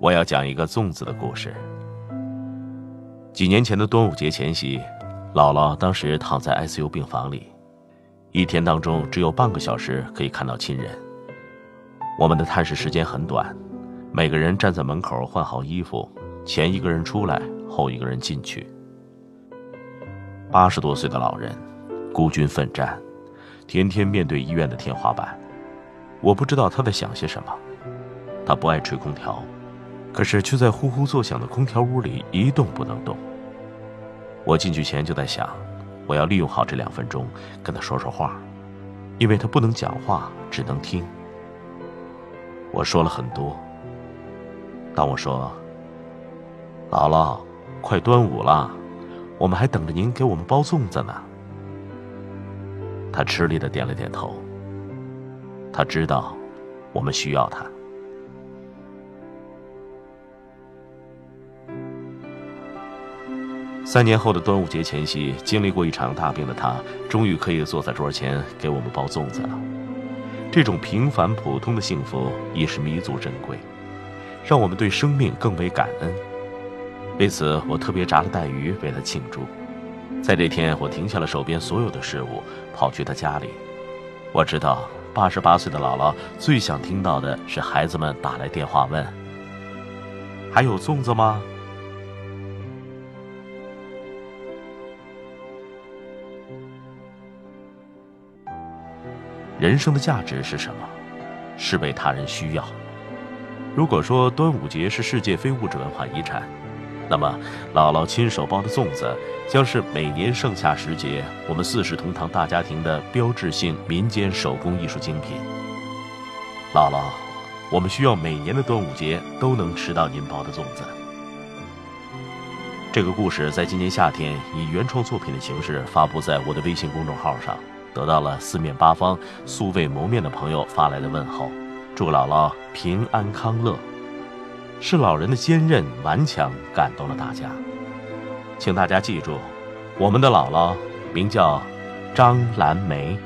我要讲一个粽子的故事。几年前的端午节前夕，姥姥当时躺在 ICU 病房里，一天当中只有半个小时可以看到亲人。我们的探视时间很短。每个人站在门口换好衣服，前一个人出来，后一个人进去。八十多岁的老人，孤军奋战，天天面对医院的天花板。我不知道他在想些什么。他不爱吹空调，可是却在呼呼作响的空调屋里一动不能动。我进去前就在想，我要利用好这两分钟跟他说说话，因为他不能讲话，只能听。我说了很多。当我说：“姥姥，快端午了，我们还等着您给我们包粽子呢。”他吃力的点了点头。他知道，我们需要他。三年后的端午节前夕，经历过一场大病的他，终于可以坐在桌前给我们包粽子了。这种平凡普通的幸福，已是弥足珍贵。让我们对生命更为感恩。为此，我特别炸了带鱼为他庆祝。在这天，我停下了手边所有的事物，跑去他家里。我知道，八十八岁的姥姥最想听到的是孩子们打来电话问：“还有粽子吗？”人生的价值是什么？是被他人需要。如果说端午节是世界非物质文化遗产，那么姥姥亲手包的粽子将是每年盛夏时节我们四世同堂大家庭的标志性民间手工艺术精品。姥姥，我们需要每年的端午节都能吃到您包的粽子。这个故事在今年夏天以原创作品的形式发布在我的微信公众号上，得到了四面八方素未谋面的朋友发来的问候。祝姥姥平安康乐，是老人的坚韧顽强感动了大家。请大家记住，我们的姥姥名叫张兰梅。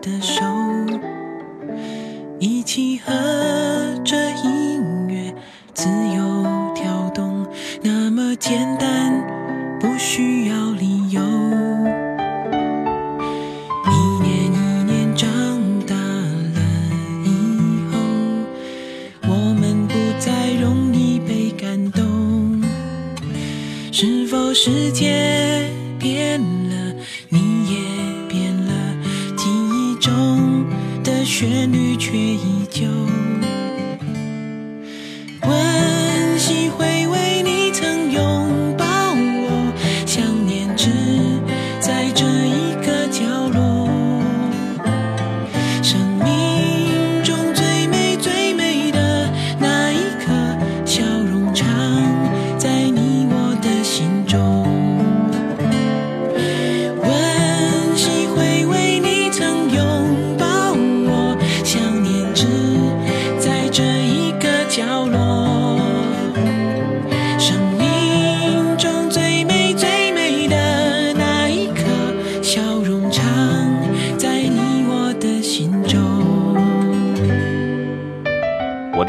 的手一起合旋律却依旧。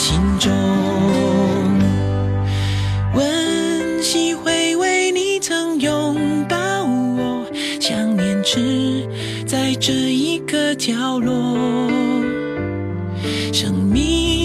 心中温习回味你曾拥抱我想念只在这一个角落生命